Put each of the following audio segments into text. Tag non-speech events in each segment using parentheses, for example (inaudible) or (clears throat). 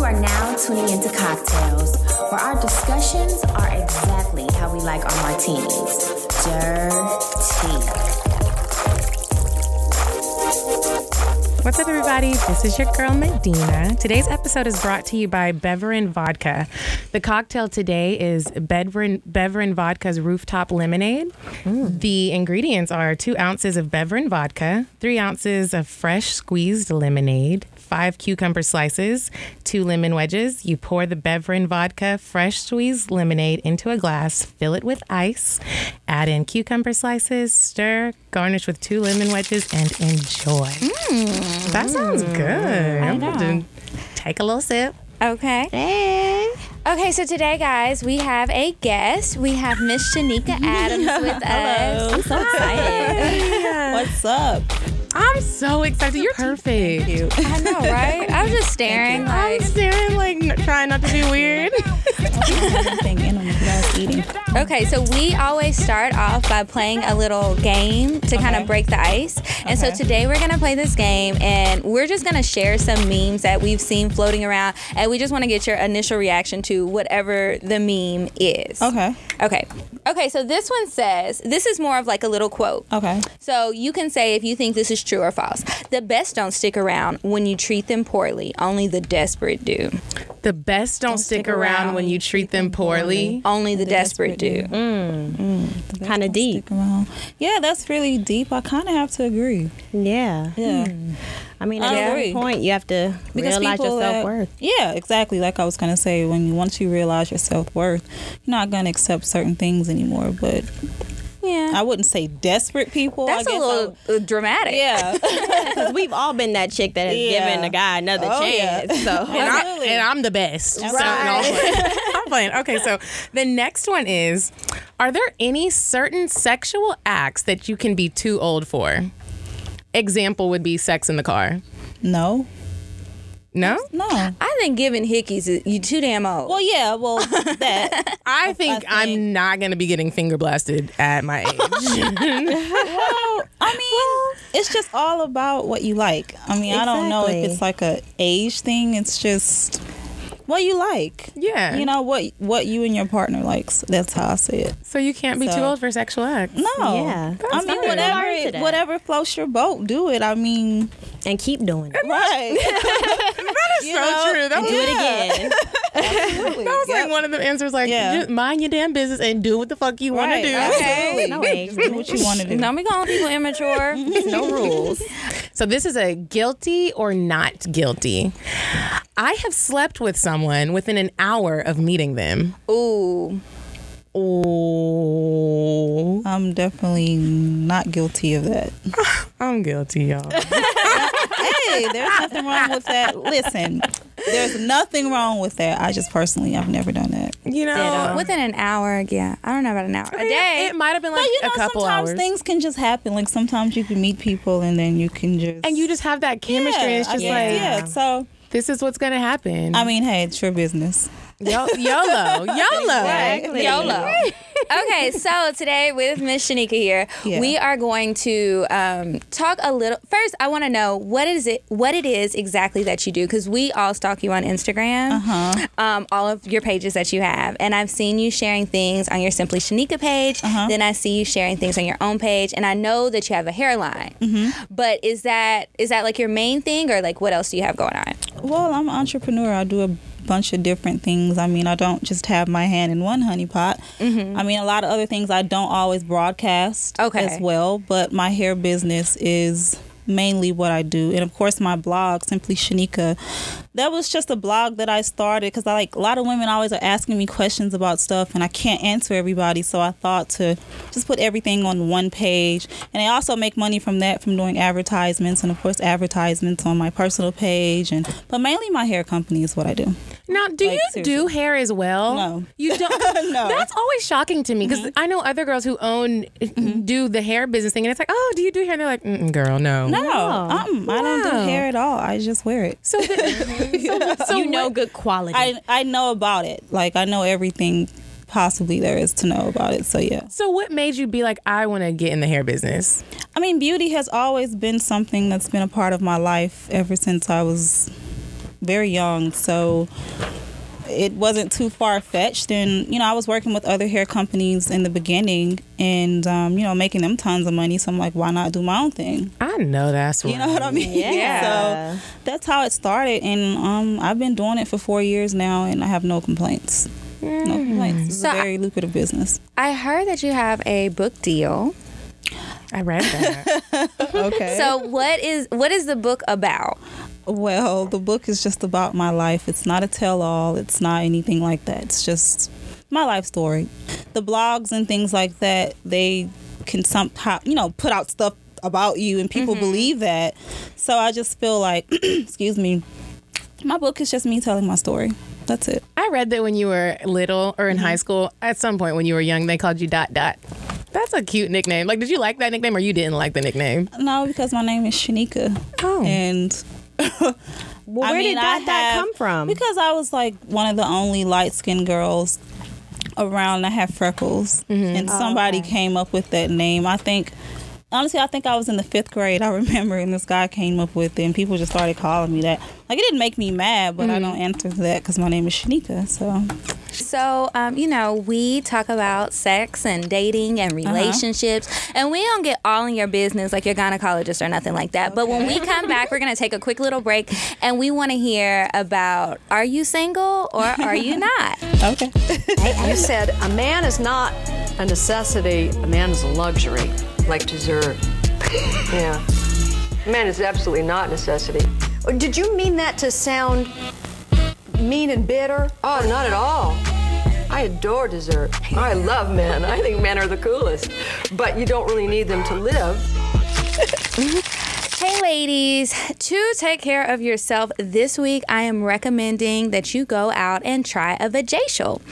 You are now tuning into Cocktails, where our discussions are exactly how we like our martinis. Dirty. What's up, everybody? This is your girl Medinah. Today's episode is brought to you by Beveran Vodka. The cocktail today is Beveran, Beveran Vodka's Rooftop Lemonade. Mm. The ingredients are two ounces of Beveran Vodka, three ounces of fresh squeezed lemonade, five cucumber slices, two lemon wedges. You pour the Beveran Vodka fresh squeezed lemonade into a glass, fill it with ice, add in cucumber slices, stir, garnish with two lemon wedges, and enjoy. Mm. That sounds mm. good. I'm know. going to take a little sip. Okay. Hey. Okay, so today, guys, we have a guest. We have Miss Sheneka Adams (laughs) with us. Hello. I'm so excited. (laughs) What's up? I'm so excited. You're perfect. You. I know, right? I was just staring. I'm Like, staring, like, trying not to be weird. Anything in them while I was eating. okay, so we always start off by playing a little game to kind of break the ice. And so today we're gonna play this game, and we're just gonna share some memes that we've seen floating around, and we just want to get your initial reaction to whatever the meme is. Okay. Okay. Okay, so this one says, this is more of like a little quote. Okay. So you can say if you think this is true or false. The best don't stick around when you treat them poorly. Only the desperate do. The best don't, stick, around, when you treat them poorly. Only the, desperate, desperate do. Mm. Mm. Kind of deep. Yeah, that's really deep. I kind of have to agree. Yeah. Yeah. Hmm. I mean, at that agree. point, you have to Because realize your self worth. Yeah, exactly. Like I was gonna say, when you once you realize your self worth, you're not gonna accept certain things anymore. But Yeah. I wouldn't say desperate people. That's I a guess little uh, dramatic. Yeah. (laughs) Because we've all been that chick that has Yeah. given a guy another Oh, yeah. chance. So (laughs) And, I, Absolutely. and I'm the best. So, no, Right. I'm. (laughs) I'm playing. Okay, so the next one is Are there any certain sexual acts that you can be too old for? Example would be sex in the car. no. No? No. I think giving hickeys, is- you too damn old. Well, yeah. Well, that. (laughs) I think, I I'm not going to be getting finger blasted at my age. (laughs) Well, I mean, it's just all about what you like. I mean, I don't know if it's like a age thing. It's just what you like. yeah. You know what what you and your partner likes. That's how I see it. so you can't be too old for sexual acts. No. Yeah. I mean, fine. whatever Learn whatever floats your boat, do it. I mean, and keep doing it. right. (laughs) That's so true. That was, Do it again. (laughs) That was Yep. like one of the answers like, Yeah. just mind your damn business and do what the fuck you want Right. to do. Okay. (laughs) No age Do what you want to do. Don't be calling people immature. No rules. So this is a guilty or not guilty. I have slept with someone within an hour of meeting them. Ooh. Oh, I'm definitely not guilty of that. (laughs) I'm guilty, y'all. (laughs) hey, there's nothing wrong with that. Listen, there's nothing wrong with that. I just personally, I've never done that. You know, Uh, Within an hour, yeah. I don't know about an hour. A day. It might have been like But you know, a couple sometimes hours. things can just happen. Like sometimes you can meet people and then you can just and you just have that chemistry. and it's just guess, like, yeah. So this is what's going to happen. I mean, hey, it's your business. Yo- YOLO. YOLO. Exactly. YOLO. (laughs) okay, so today with Miss Sheneka here, Yeah. we are going to um, talk a little. First, I want to know what is it, what it is exactly that you do, because we all stalk you on Instagram, Uh-huh. um, all of your pages that you have, and I've seen you sharing things on your Simply Sheneka page. Uh-huh. Then I see you sharing things on your own page, and I know that you have a hairline. Mm-hmm. But is that is that like your main thing, or like what else do you have going on? Well, I'm an entrepreneur. I do a bunch of different things. I mean, I don't just have my hand in one honey pot. Mm-hmm. I mean, a lot of other things I don't always broadcast Okay. as well, but my hair business is mainly what I do. And of course, my blog, Simply Sheneka, that was just a blog that I started because I like a lot of women always are asking me questions about stuff and I can't answer everybody. So I thought to just put everything on one page. And I also make money from that from doing advertisements and of course advertisements on my personal page and but mainly my hair company is what I do. Now, do Like, you do hair as well? No. You don't? (laughs) No. That's always shocking to me because I know other girls who own, do the hair business thing, and it's like, oh, do you do hair? And they're like, girl, no. No, um, I don't do hair at all. I just wear it. So, the, (laughs) (laughs) so, so you know what- good quality. I I know about it. Like I know everything possibly there is to know about it. So yeah. So, what made you be like, I want to get in the hair business? I mean, beauty has always been something that's been a part of my life ever since I was very young, so it wasn't too far fetched. And you know, I was working with other hair companies in the beginning, and um, you know, making them tons of money. So I'm like, why not do my own thing? I know that's right. You know what I mean? (laughs) Yeah. So that's how it started, and um, I've been doing it for four years now, and I have no complaints. No complaints. It's So a I- very lucrative business. I heard that you have a book deal. I read that. (laughs) (laughs) Okay. So what is what is the book about? Well, the book is just about my life. It's not a tell all, it's not anything like that. It's just my life story. The blogs and things like that, they can somehow, you know, put out stuff about you and people believe that. So I just feel like, (clears throat) excuse me, my book is just me telling my story. That's it. I read that when you were little or in Mm-hmm. high school, at some point when you were young, they called you Dot Dot. That's a cute nickname. Like, did you like that nickname or you didn't like the nickname? No, because my name is Sheneka. Oh. And Well, where mean, did that, that come from? Because I was like one of the only light skinned girls around that have freckles. Mm-hmm. And oh, somebody came up with that name. I think, honestly, I think I was in the fifth grade. (laughs) I remember, and this guy came up with it, and people just started calling me that. Like, it didn't make me mad, but I mm-hmm. don't answer to that because my name is Sheneka. So, So, um, you know, we talk about sex and dating and relationships, and we don't get all in your business like your gynecologist or nothing like that. But when we come back, we're going to take a quick little break, and we want to hear about are you single or are you not? (laughs) okay. You said a man is not a necessity, a man is a luxury, like dessert. (laughs) yeah. Man is absolutely not a necessity. Did you mean that to sound mean and bitter? Oh, not at all. I adore dessert. I love men. I think men are the coolest. But you don't really need them to live. Hey, ladies, to take care of yourself this week, I am recommending that you go out and try a vajacial.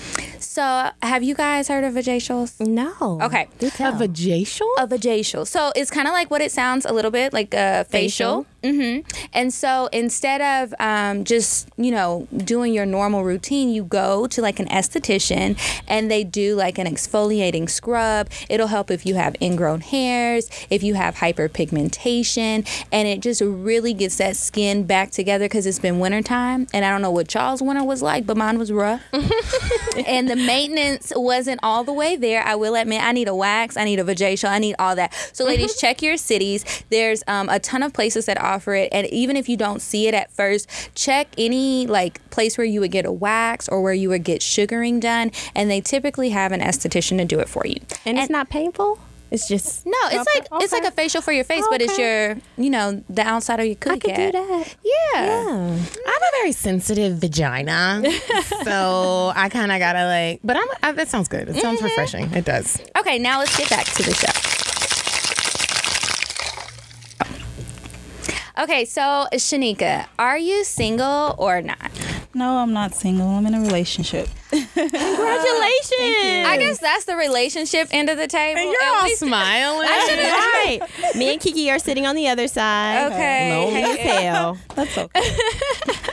So, have you guys heard of vajacials? no. Okay. Do A vajacial? A vajacial. So it's kind of like what it sounds a little bit like a facial. Hmm And so instead of um, just you know doing your normal routine, you go to like an esthetician and they do like an exfoliating scrub. It'll help if you have ingrown hairs, if you have hyperpigmentation, and it just really gets that skin back together because it's been wintertime. And I don't know what y'all's winter was like, but mine was rough. (laughs) and the maintenance wasn't all the way there. I will admit, I need a wax, I need a vajacial, I need all that. So, ladies, (laughs) check your cities. There's um, a ton of places that offer it, and even if you don't see it at first, check any like place where you would get a wax or where you would get sugaring done, and they typically have an esthetician to do it for you. and it's not painful? It's just. No, it's like it's like a facial for your face, but it's your you know the outside of your cookie I could do that. Yeah. Yeah. I have a very sensitive vagina, (laughs) so I kind of gotta like. But I'm. I, that sounds good. It sounds mm-hmm. refreshing. It does. Okay, now let's get back to the show. Okay, so Sheneka, are you single or not? No, I'm not single. I'm in a relationship. Congratulations. I guess that's the relationship end of the table. You're At all least- smiling. (laughs) right. Me and Kiki are sitting on the other side. Okay. Lonely as hell. That's okay.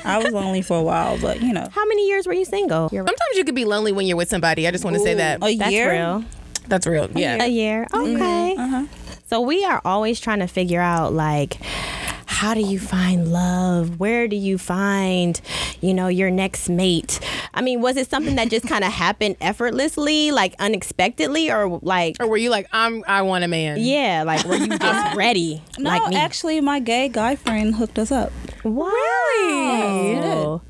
I was lonely for a while, but you know, How many years were you single? You're Sometimes you could be lonely when you're with somebody. I just want to say that. a That's year. real. That's real. Yeah. A year. Okay. Uh huh. So we are always trying to figure out like how do you find love? Where do you find, you know, your next mate? I mean, was it something that just kind of happened effortlessly, like unexpectedly, or like, Or were you like, I'm? I want a man. yeah, like were you just (laughs) ready? No, like me? actually, my gay guy friend hooked us up. wow. Really?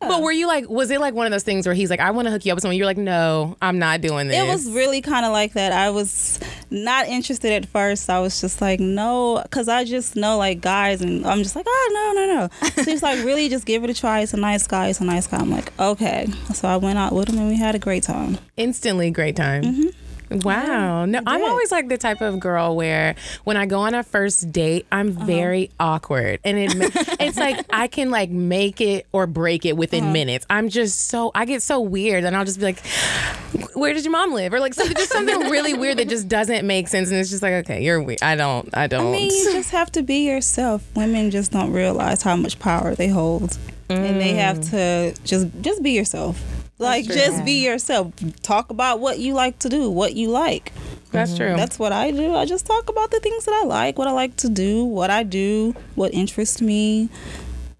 But were you like, was it like one of those things where he's like, I want to hook you up with someone? You're like, no, I'm not doing this. It was really kind of like that. I was not interested at first. I was just like, no, because I just know like guys, and I'm just like, oh, no, no, no. (laughs) so he's like, really, just give it a try. It's a nice guy. It's a nice guy. I'm like, okay. So I went out with him and we had a great time. instantly great time. Mm-hmm. Wow. No, I'm always like the type of girl where when I go on a first date, I'm Uh-huh. very awkward. And it ma- (laughs) it's like I can like make it or break it within Uh-huh. minutes. I'm just so I get so weird and I'll just be like, Where did your mom live? Or like something just something really (laughs) weird that just doesn't make sense. And it's just like, okay, you're weird. I don't I don't I mean, you just have to be yourself. Women just don't realize how much power they hold, and they have to just just be yourself. Like just be yourself. Talk about what you like to do, what you like. That's true. That's what I do. I just talk about the things that I like, what I like to do, what I do, what interests me.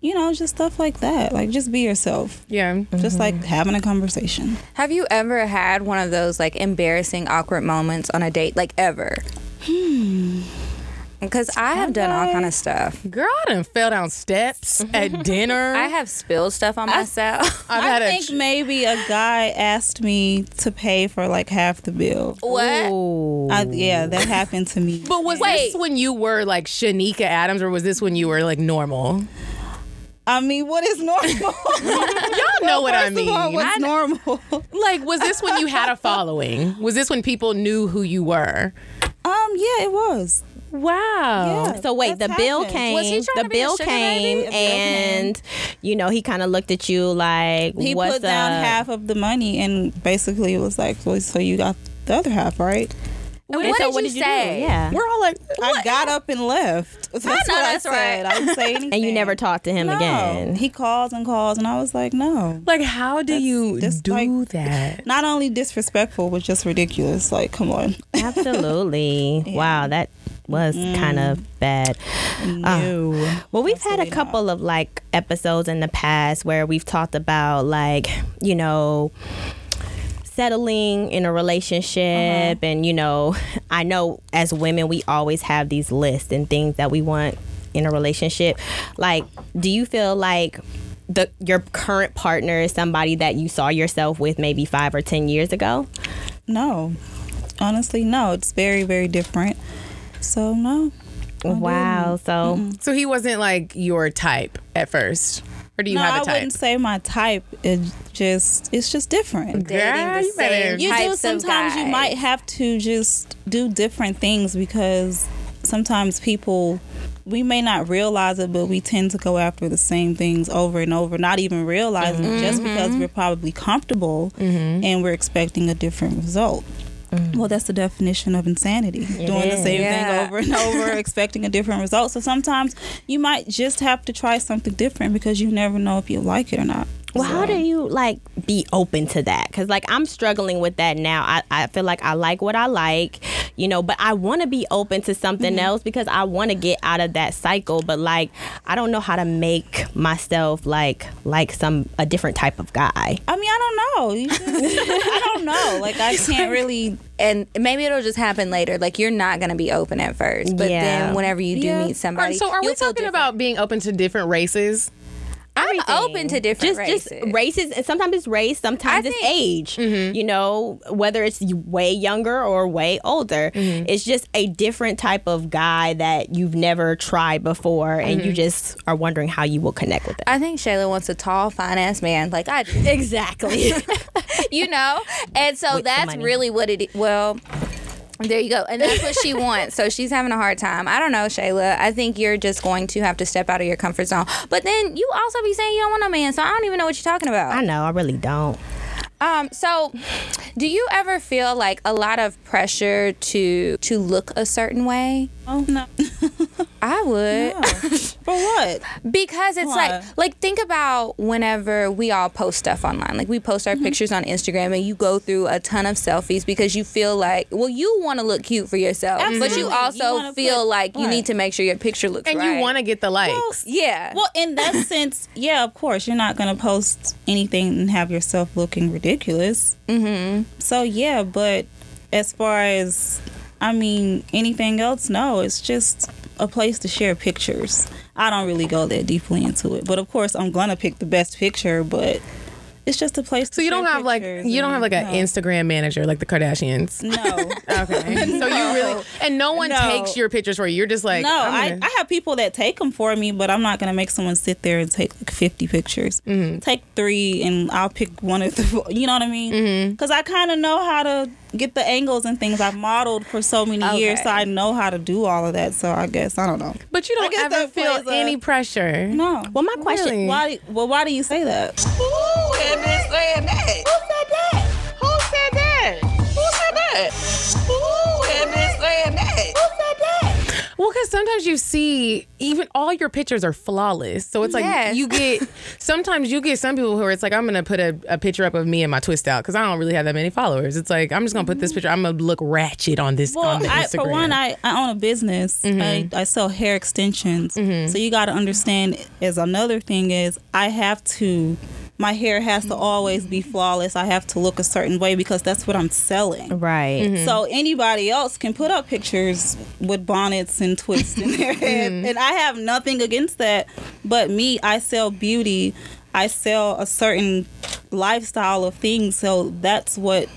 you know, just stuff like that. Like just be yourself. Yeah. Just like having a conversation. Have you ever had one of those like embarrassing, awkward moments on a date, like ever? Hmm. Because I have done all kind of stuff. Girl, I done fell down steps at (laughs) dinner. I have spilled stuff on myself. (laughs) I've I had a think maybe a guy asked me to pay for like half the bill. what? I, yeah, that happened to me. (laughs) But was Wait. this when you were like Sheneka Adams, or was this when you were like normal? I mean, what is normal? Y'all know what I First of all, mean. what's normal? Like, was this when you had a following? Was this when people knew who you were? um, yeah, it was. Wow. Yeah. So wait, the That's bill happened. came. Was he trying the to be a bill sugar came, baby? The bill came. and you know he kind of looked at you like, He "What's put down half of the money and basically it was like, well, so you got the other half, right? What, And so did what you did you say? do? Yeah, We're all like, I got up and left. (laughs) That's what I that's said. right. I didn't say anything. (laughs) and you never talked to him no. again. He calls and calls, and I was like, no. like, how do you just do like- that? Not only disrespectful, but just ridiculous. Like, come on. (laughs) Absolutely. Wow, that was kind of mm. bad. No. Uh, well, we've had a Absolutely couple of like episodes in the past where we've talked about like, you know, settling in a relationship uh-huh. and you know, I know as women we always have these lists and things that we want in a relationship. Like, do you feel like the your current partner is somebody that you saw yourself with maybe 5 or 10 years ago? No. Honestly, no. It's very, very different. So, no. Wow. So So he wasn't like your type at first, or do you no, have a type? I wouldn't say my type. It just, it's just different. Dating Girl, you better- you do sometimes you might have to just do different things because sometimes people we may not realize it but we tend to go after the same things over and over not even realizing it just because we're probably comfortable and we're expecting a different result Mm. well that's the definition of insanity doing the same Yeah. thing over and over (laughs) expecting a different result. So sometimes you might just have to try something different because you never know if you like it or not Well, how do you like be open to that? Because like I'm struggling with that now. I, I feel like I like what I like, you know, but I want to be open to something Mm-hmm. else because I want to get out of that cycle. But like I don't know how to make myself like like some a different type of guy. I mean, I don't know. You just, (laughs) I don't know. Like, I can't (laughs) really. and maybe it'll just happen later. Like you're not gonna be open at first, but Yeah. then whenever you do Yeah. meet somebody, so are we you'll feel talking different. about being open to different races? I'm open to different just races. just races and sometimes it's race sometimes I it's think- age Mm-hmm. you know whether it's way younger or way older Mm-hmm. it's just a different type of guy that you've never tried before and Mm-hmm. you just are wondering how you will connect with it I think Shayla wants a tall, fine ass man like I do. (laughs) exactly (laughs) you know? And so With that's really what it well there you go. And that's what she wants. So she's having a hard time. I don't know, Shayla. I think you're just going to have to step out of your comfort zone. But then you also be saying you don't want no man, so I don't even know what you're talking about. i know i really don't Um, so do you ever feel like a lot of pressure to to look a certain way? Oh, no. (laughs) I would. For what? Because it's Why? like like think about whenever we all post stuff online. Like we post our Mm-hmm. pictures on Instagram and you go through a ton of selfies because you feel like well you want to look cute for yourself, but Absolutely. you You also wanna feel put- like you need to make sure your picture looks And right. you want to get the likes. yeah. Well, in that (laughs) sense, yeah, of course, you're not going to post anything and have yourself looking ridiculous. Mm-hmm. So, yeah, but as far as, I mean, anything else, no, it's just a place to share pictures. I don't really go that deeply into it. But of course, I'm to pick the best picture, but it's just a place to So you don't have like you don't have like an and- Instagram manager like the Kardashians. No. (laughs) Okay. (laughs) So you really and no one No. takes your pictures for you. You're just like No, I'm I, have people that take them for me, but I'm not gonna make someone sit there and take like 50 pictures. Mm-hmm. Take three, and I'll pick one of the. (laughs) You know what I mean? Mm-hmm. Because I kind of know how to get the angles and things. I've modeled for so many years, so I know how to do all of that. So I guess I don't know. but you don't guess ever feel plays a- any pressure. No. well my question Really? Why? Well, why do you say that? Who had been saying that? Who said that? Who said that? Who said that? Who had been saying that? Who said that? Well, because sometimes you see even all your pictures are flawless. So it's like Yes. you (laughs) get sometimes you get some people who are it's like I'm gonna put a, a picture up of me and my twist out because I don't really have that many followers. It's like I'm just gonna put this mm-hmm. picture. I'm gonna look ratchet on this on the I, Instagram. for one, I, I own a business. I, mm-hmm. I sell hair extensions. Mm-hmm. So you got to understand, as another thing is, I have to, my hair has to always be flawless. I have to look a certain way because that's what I'm selling. Right. Mm-hmm. So anybody else can put up pictures with bonnets and twists in their mm-hmm. head, and I have nothing against that. But me, I sell beauty. I sell a certain lifestyle of things, so that's what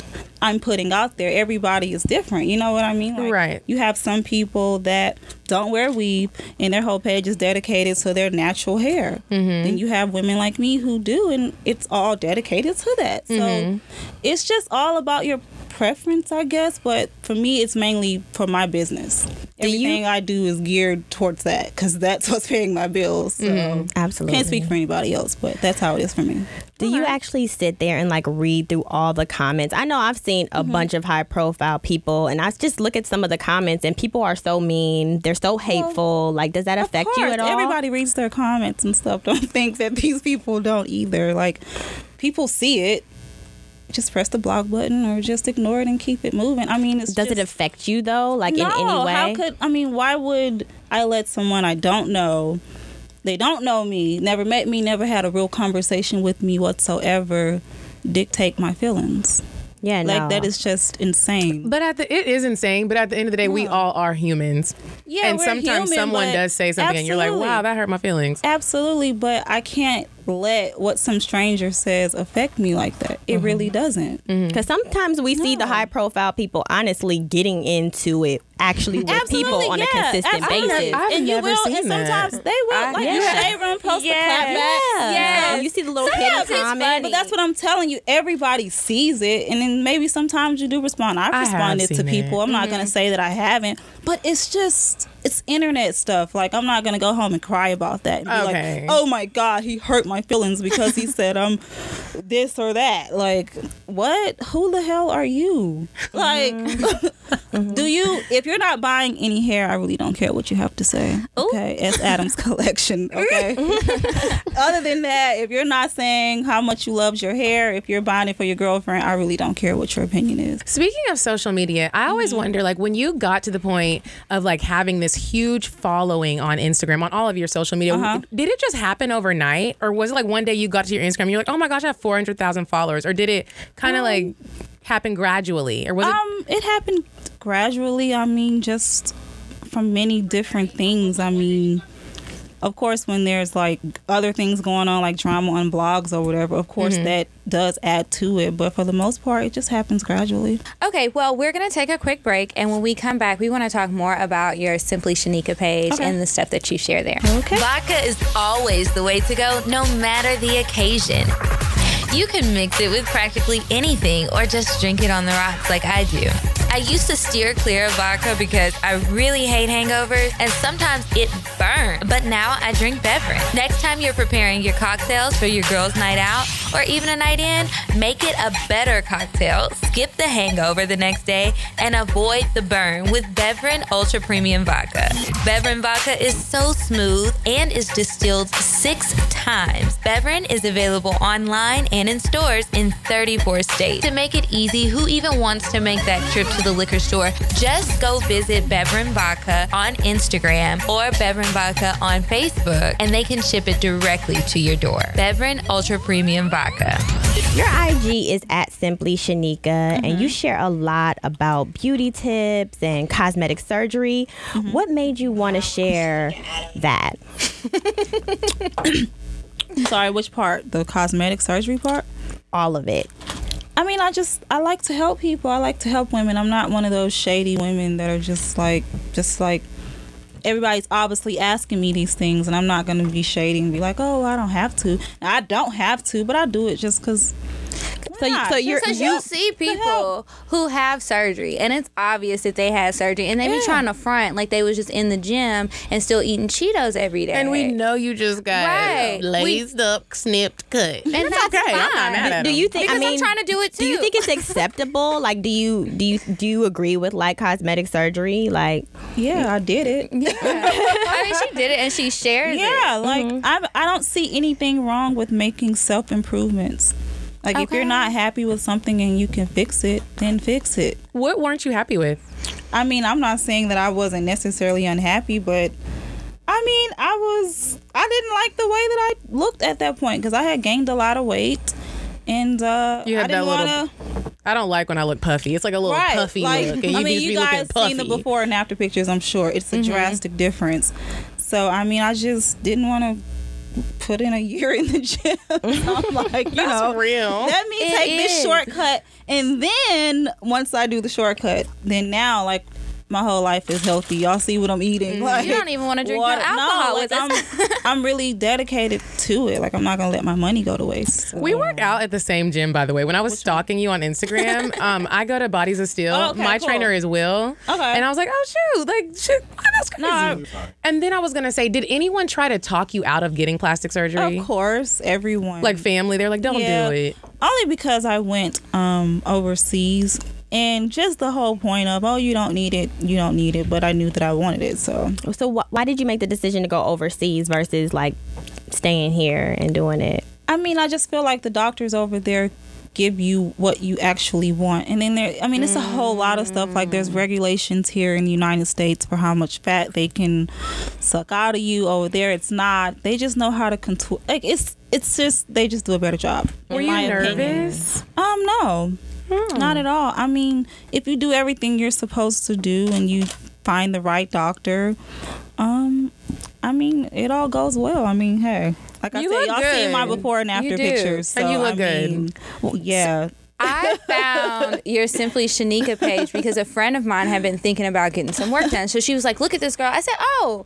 I'm putting out there. Everybody is different, you know what I mean? Like, Right. You have some people that don't wear weave, and their whole page is dedicated to their natural hair. Mm-hmm. Then you have women like me who do, and it's all dedicated to that. So mm-hmm. it's just all about your preference, I guess. But for me, it's mainly for my business. Do you- Everything I do is geared towards that because that's what's paying my bills. So Absolutely. can't speak for anybody else, but that's how it is for me. Do you actually sit there and like read through all the comments? I know I've seen a Mm-hmm. bunch of high profile people and I just look at some of the comments and people are so mean. They're so hateful. like, does that Of affect you at all? Everybody reads their comments and stuff. (laughs) Don't think that these people don't either. Like, people see it. Just press the block button or just ignore it and keep it moving. I mean, it's Does just, it affect you though? Like no, in any way? How could I mean? Why would I let someone I don't know? They don't know me, never met me, never had a real conversation with me whatsoever. Dictate my feelings. Yeah, no. Like that is just insane. But at the it is insane. But at the end of the day, we all are humans. Yeah, and we're sometimes human, someone does say something, and you're like, "Wow, that hurt my feelings." Absolutely, but I can't let what some stranger says affect me like that. It Mm-hmm. really doesn't. Because sometimes we see the high profile people honestly getting into it actually with people on a consistent absolutely. basis. I've and you never will, seen and that. sometimes they will. I- like yeah. the shade room post Yes. a clap back. Yes. So you see the little Sometimes hidden comment. but that's what I'm telling you. Everybody sees it, and then maybe sometimes you do respond. I've I responded to people. it. I'm not gonna mm-hmm. say that I haven't, but it's just it's internet stuff. Like I'm not gonna go home and cry about that. And be Okay. like, oh my god, he hurt my feelings because he said I'm this or that. Like what? Who the hell are you? Like, mm-hmm. (laughs) do you? If you're not buying any hair, I really don't care what you have to say. Okay, it's Adam's (laughs) collection. Okay. (laughs) Other than that, if you're not saying how much you loved your hair, if you're buying it for your girlfriend, I really don't care what your opinion is. Speaking of social media, I always mm-hmm. wonder like when you got to the point of like having this huge following on Instagram, on all of your social media, Uh-huh. did it just happen overnight? Or was it like one day you got to your Instagram, you're like, oh my gosh, I have 400,000 followers? Or did it kind of like happen gradually? Or was it? Um, it happened gradually. I mean, just from many different things. I mean, of course, when there's like other things going on, like drama on blogs or whatever, of course mm-hmm. that does add to it. But for the most part, it just happens gradually. Okay, well, we're going to take a quick break. And when we come back, we want to talk more about your Simply Sheneka page Okay. and the stuff that you share there. Okay. Vodka is always the way to go, no matter the occasion. You can mix it with practically anything or just drink it on the rocks like I do. I used to steer clear of vodka because I really hate hangovers and sometimes it burns. But now I drink Beveran. Next time you're preparing your cocktails for your girls' night out or even a night in, make it a better cocktail. Skip the hangover the next day and avoid the burn with Beveran Ultra Premium Vodka. Beveran Vodka is so smooth and is distilled six times. Beveran is available online and in stores in 34 states. To make it easy, who even wants to make that trip to the liquor store? Just go visit Beveran Vodka on Instagram or Beveran Vodka on Facebook and they can ship it directly to your door. Beveran Ultra Premium Vodka. Your IG is at Simply Sheneka, and mm-hmm. you share a lot about beauty tips and cosmetic surgery. Mm-hmm. What made you want to share that? (coughs) Sorry, which part? The cosmetic surgery part? All of it. I mean, I just I like to help people. I like to help women. I'm not one of those shady women that are just like just like everybody's obviously asking me these things and I'm not going to be shady and be like, "Oh, I don't have to." Now, I don't have to, but I do it just cuz So, you, so you're Because you you see people who have surgery, and it's obvious that they had surgery, and they be trying to front like they was just in the gym and still eating Cheetos every day. And we know you just got Right. blazed up, snipped, cut. and It's that's okay. I'm not fine. mad at do him. you think? Because I mean, I'm trying to do it too. do you think it's acceptable? (laughs) Like, do you do you do you agree with like cosmetic surgery? Like, Yeah, I did it. (laughs) Yeah. I mean, she did it and she shares it. Yeah, like mm-hmm. I I don't see anything wrong with making self improvements. Like if you're not happy with something and you can fix it, then fix it. What weren't you happy with? I mean, I'm not saying that I wasn't necessarily unhappy, but I mean, I was I didn't like the way that I looked at that point because I had gained a lot of weight, and uh, You had I didn't want to. I don't like when I look puffy. It's like a little Right, puffy like look, I mean, you guys seen the before and after pictures. I'm sure it's a Mm-hmm. drastic difference. So I mean, I just didn't want to put in a year in the (laughs) gym. I'm (laughs) like, you That's know, real. let me It take this shortcut, and then once I do the shortcut, then now like. My whole life is healthy. Y'all see what I'm eating. Like, You don't even wanna drink water- no alcohol No, like. I'm, (laughs) I'm really dedicated to it. Like I'm not gonna let my money go to waste. We work out at the same gym, by the way. When I was stalking you on Instagram, (laughs) um, I go to Bodies of Steel. Oh, okay, My cool. trainer is Will. Okay. And I was like, oh shoot, like shit, wow, that's crazy. No, and then I was gonna say, did anyone try to talk you out of getting plastic surgery? Of course, everyone. Like family, they're like, don't Yeah. do it. Only because I went um overseas and just the whole point of oh you don't need it you don't need it but I knew that I wanted it so so wh- why did you make the decision to go overseas versus like staying here and doing it? I mean I just feel like the doctors over there give you what you actually want and then there I mean it's a whole lot of stuff like there's regulations here in the United States for how much fat they can suck out of you over there it's not they just know how to contour like it's it's just they just do a better job Were in you my opinion. nervous? Um, no, not at all. I mean, if you do everything you're supposed to do and you find the right doctor, um, I mean, it all goes well. I mean, hey, like I You said, y'all seen my before and after pictures, And so, you look I good. mean, well, yeah. I (laughs) found your Simply Sheneka page because a friend of mine had been thinking about getting some work done. So she was like, Look at this girl. I said, Oh,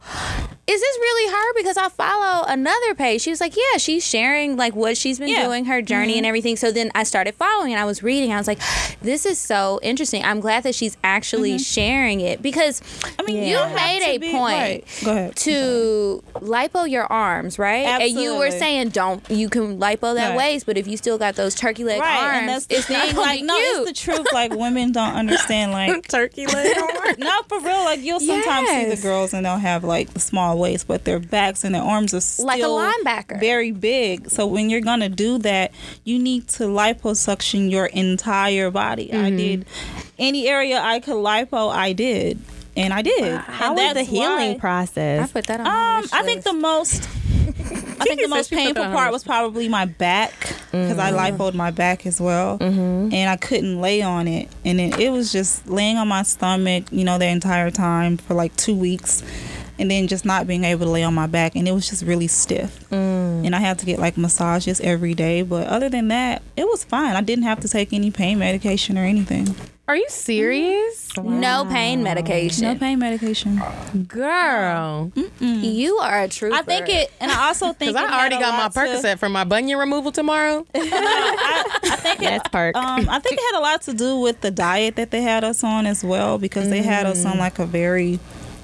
is this really her? Because I follow another page. She was like, Yeah, she's sharing like what she's been Yeah. doing, her journey and mm-hmm. everything. So then I started following and I was reading. I was like, This is so interesting. I'm glad that she's actually mm-hmm. sharing it because I mean, you don't made a be- point right. To lipo your arms, right? And you were saying don't you can lipo that Right. waist, but if you still got those turkey leg Right, arms, and that's the it's (laughs) thing. Like, no, cute. it's the truth. Like, women don't understand. (laughs) Like, Turkey leg. (laughs) arm. no, for real. Like, you'll sometimes see the girls and they'll have like the small waist, but their backs and their arms are still Like a linebacker. very big. So when you're gonna do that, you need to liposuction your entire body. I Mm-hmm. did any area I could lipo, I did, and I did. How and was the healing why- I put that on. my um, I think the most, (laughs) I think the most painful that on her part was probably my back because I lipoed my back as well, and I couldn't lay on it, and then it was just laying on my stomach, you know, the entire time for like two weeks, and then just not being able to lay on my back, and it was just really stiff, mm. and I had to get like massages every day, but other than that, it was fine. I didn't have to take any pain medication or anything. Are you serious? Mm. no pain medication. No pain medication. Girl. You are a trooper. I think it, and I also (laughs) think Because I already got my lot to- Percocet for my bunion removal tomorrow. (laughs) I think it, That's perk. Um, I think it had a lot to do with the diet that they had us on as well because they had us on mm. like a very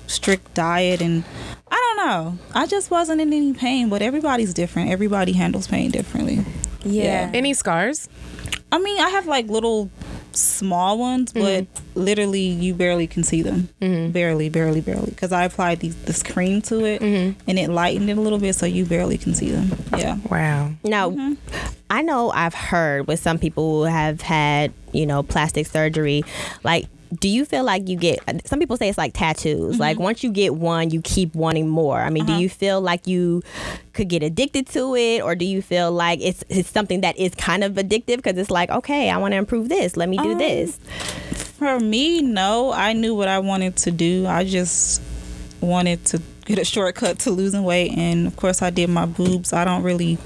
strict diet and I don't know. I just wasn't in any pain, but everybody's different. Everybody handles pain differently. Yeah. Any scars? I mean, I have like little small ones, but mm-hmm. literally you barely can see them. Mm-hmm. Barely, barely, barely. Because I applied these, this cream to it mm-hmm. and it lightened it a little bit, so you barely can see them. Oh, yeah. Wow. Now, I know I've heard with some people who have had, you know, plastic surgery, like, do you feel like you get some people say it's like tattoos like mm-hmm. once you get one you keep wanting more i mean do uh-huh. you feel like you could get addicted to it or do you feel like it's it's something that is kind of addictive because it's like okay i want to improve this let me do um, this For me, no. I knew what I wanted to do. I just wanted to get a shortcut to losing weight, and of course, I did my boobs. I don't really.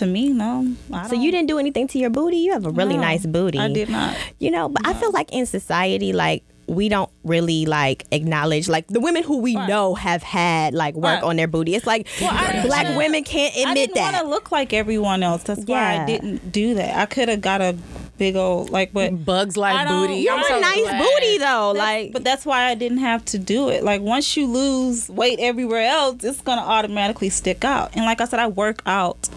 Want, to me, no. I so you don't- didn't do anything to your booty you have a really no, nice booty I did not. You know, but I feel like in society, like we don't really like acknowledge like the women who we know have had like work Right. on their booty. It's like I black didn't- women can't admit that. I admit didn't want to look like everyone else. That's why Yeah. I didn't do that. I could have got a big old like, but Bugs like booty. You're I'm a so nice glad. booty though. That's- like but that's why I didn't have to do it. Like once you lose weight everywhere else, it's gonna automatically stick out. And like I said, I work out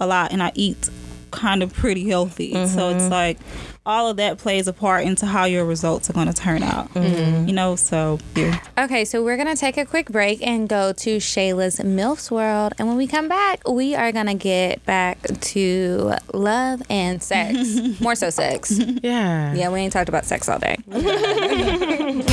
a lot and I eat kind of pretty healthy. So it's mm-hmm. like all of that plays a part into how your results are gonna turn out. Mm-hmm. You know, so yeah. Okay, so we're gonna take a quick break and go to Shayla's MILF's world, and when we come back, we are gonna get back to love and sex. (laughs) More so sex. Yeah. Yeah, we ain't talked about sex all day. (laughs)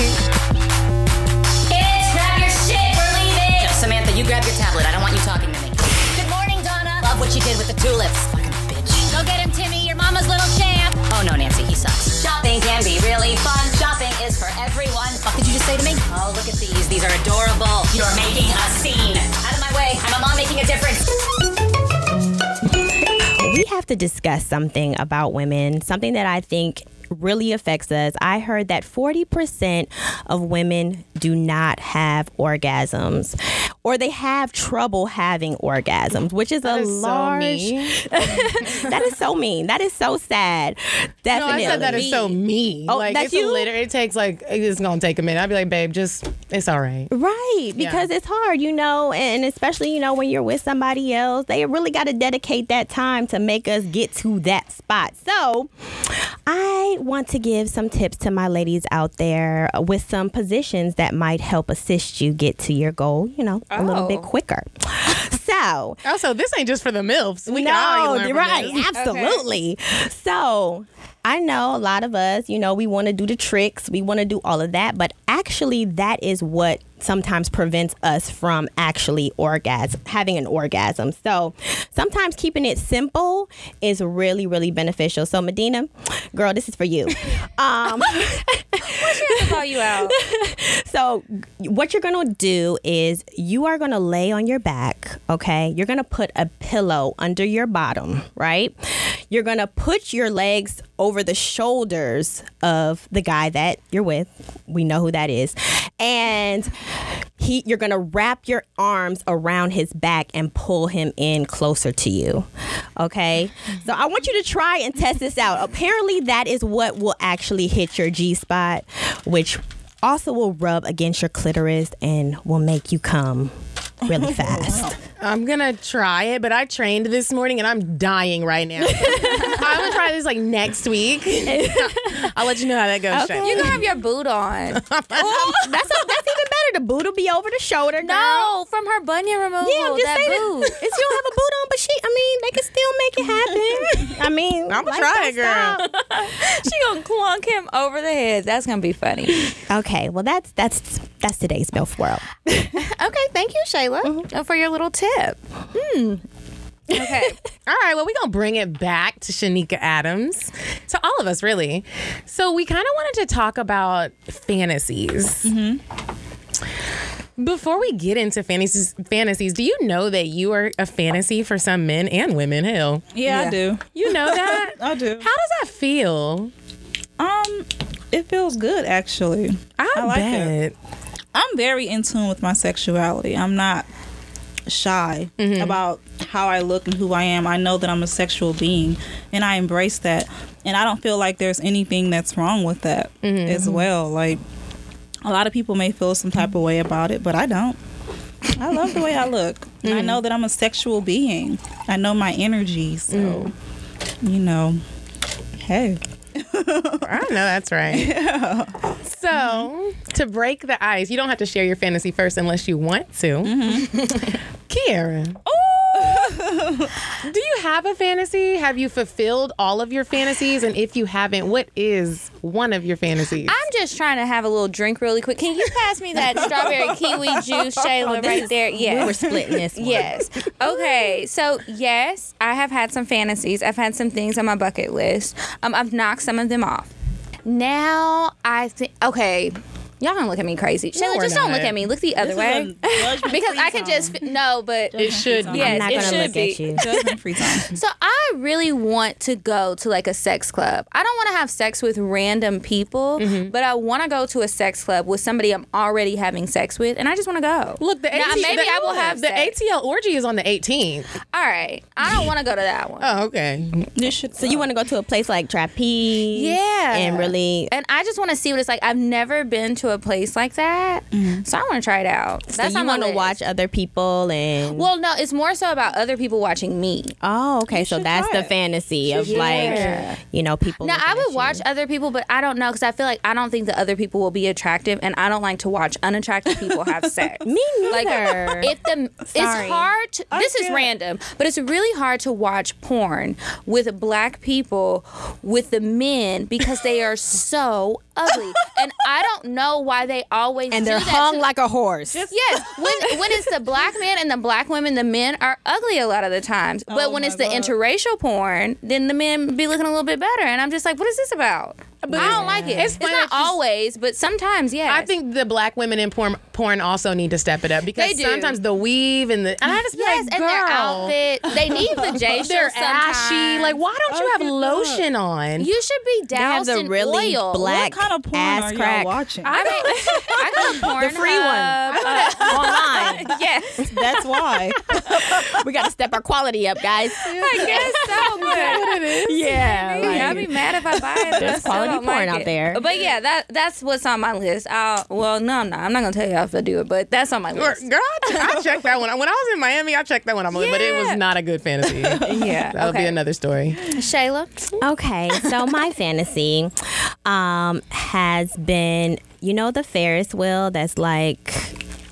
what you did with the tulips. Fucking bitch. Go get him, Timmy. Your mama's little champ. Oh no, Nancy, he sucks. Shopping can be really fun. Shopping is for everyone. Fuck did you just say to me? Oh, look at these. These are adorable. You're making a scene. Out of my way. I'm a mom making a difference. we have to discuss something about women, something that I think really affects us. I heard that 40% of women do not have orgasms or they have trouble having orgasms, which is That a is so large mean. (laughs) That is so mean. That is so sad. Definitely. No, I said that is so mean. Oh, like that's you? liter- It takes like it's gonna take a minute. I'd be like, babe, just it's all right. Right, because it's hard, you know, and especially, you know, when you're with somebody else, they really got to dedicate that time to make us get to that spot. So, I want to give some tips to my ladies out there with some positions that might help assist you get to your goal, you know, a little bit Oh. quicker. (laughs) So, Also, this ain't just for the milfs. We no, can all learn from right, this. (laughs) absolutely. So I know a lot of us, you know, we want to do the tricks, we want to do all of that, but actually, that is what sometimes prevents us from actually orgasm having an orgasm. So sometimes keeping it simple is really, really beneficial. So Medinah, girl, this is for you. (laughs) Um, call you out. (laughs) so what you're gonna do is you are gonna lay on your back okay you're gonna put a pillow under your bottom right you're gonna put your legs over the shoulders of the guy that you're with. We know who that is. And he you're gonna wrap your arms around his back and pull him in closer to you okay? So i want you to try and test this out. Apparently that is what will actually hit your g spot which also will rub against your clitoris and will make you come really (laughs) fast I'm gonna try it, but I trained this morning and I'm dying right now. (laughs) I'm gonna try this like next week. (laughs) I'll let you know how that goes. Okay. Shay. You gonna have your boot on? that's, that's even better the boot will be over the shoulder girl. No, from her bunion removal. yeah, I'm just that saying. boot. If you don't have a boot on, but she, I mean, they can still make it happen. I mean, I'm gonna try it, girl. she gonna clunk him over the head. That's gonna be funny. Okay, well, that's that's that's today's MILF world. (laughs) Okay, thank you, Shayla, uh, for your little tip. Hmm. Okay. (laughs) All right, well, we're going to bring it back to Sheneka Adams. To all of us, really. So, we kind of wanted to talk about fantasies. Before we get into fantasies, fantasies, do you know that you are a fantasy for some men and women? Hell, Yeah, Yeah. I do. you know that? (laughs) I do. How does that feel? Um, it feels good actually. I, I like bet. it. I'm very in tune with my sexuality. I'm not shy mm-hmm. about how I look and who I am. I know that I'm a sexual being and I embrace that. And I don't feel like there's anything that's wrong with that mm-hmm. as well. Like a lot of people may feel some type of way about it, but I don't. I love the way I look. And I mm-hmm. know that I'm a sexual being. I know my energy, so you know, hey. I know that's right. (laughs) So, to break the ice, you don't have to share your fantasy first unless you want to. Mm-hmm. (laughs) Kiara. (laughs) Do you have a fantasy? Have you fulfilled all of your fantasies? And if you haven't, what is one of your fantasies? I'm just trying to have a little drink really quick. Can you pass me that strawberry (laughs) kiwi juice, Shayla, right there? Yeah. We were splitting this. One. Yes. Okay. So yes, I have had some fantasies. I've had some things on my bucket list. Um, I've knocked some of them off. Now I think. Okay. Y'all gonna look at me crazy. Shayla, we're just don't look at me. Look the other This way. is a (laughs) judgment-free (laughs) because I can zone. just no, but It should be. Yes, I'm not it gonna should look be. at you. Judgment free zone. (laughs) So I really want to go to like a sex club. I don't want to have sex with random people, Mm-hmm. but I want to go to a sex club with somebody I'm already having sex with, and I just want to go. Look, the Now, AT- maybe the- I will have the sex. ATL orgy is on the 18th. All right, I don't want to go to that one. Oh, okay. You should. So you want to go to a place like Trapeze? Yeah. And really. And I just want to see what it's like. I've never been to a place like that, mm-hmm. so I want to try it out. So That's you on my want to watch other people and. Well, no, it's more so about other people watching me. oh, okay. So that's the fantasy of Yeah. like, you know, people. Now looking I at would you. watch other people, but I don't know because I feel like I don't think the other people will be attractive, and I don't like to watch unattractive people have (laughs) sex. Me Like neither. if the it's hard. To, this is random, but it's really hard to watch porn with black people with the men because they are so ugly, and I don't know why they always and do they're that hung to- like a horse. Yes, when when it's the black man and the black women, the men are ugly a lot of the times. But Oh when my it's the God. interracial porn, then the men be looking a little bit better. And I'm just like, what is this about? I don't like it. It's It's, not always, but sometimes, yes. I think the black women in porn, porn also need to step it up because They do. sometimes the weave and the and I just be yes, like, and their outfit, they need the (laughs) J they're sometimes. ashy. Like, why don't you have lotion on? You should be they have doused the in really oil. black What kind of porn ass are y'all crack watching? I mean, (laughs) I go to porn The free one. Uh, online. (laughs) yes, That's why. We got to step our quality up, guys. I guess so. But Yeah. Yeah, I'd be mad if I buy it. There's quality don't porn like out there. But yeah, that that's what's on my list. I'll, well, no, no, I'm not gonna tell you if I do it, but that's on my list. Girl, (laughs) I checked that one. When I was in Miami, I checked that one. I'm like, but it was not a good fantasy. (laughs) Yeah, That'll be another story. Shayla, Okay, so my (laughs) fantasy um, has been, you know, the Ferris wheel that's like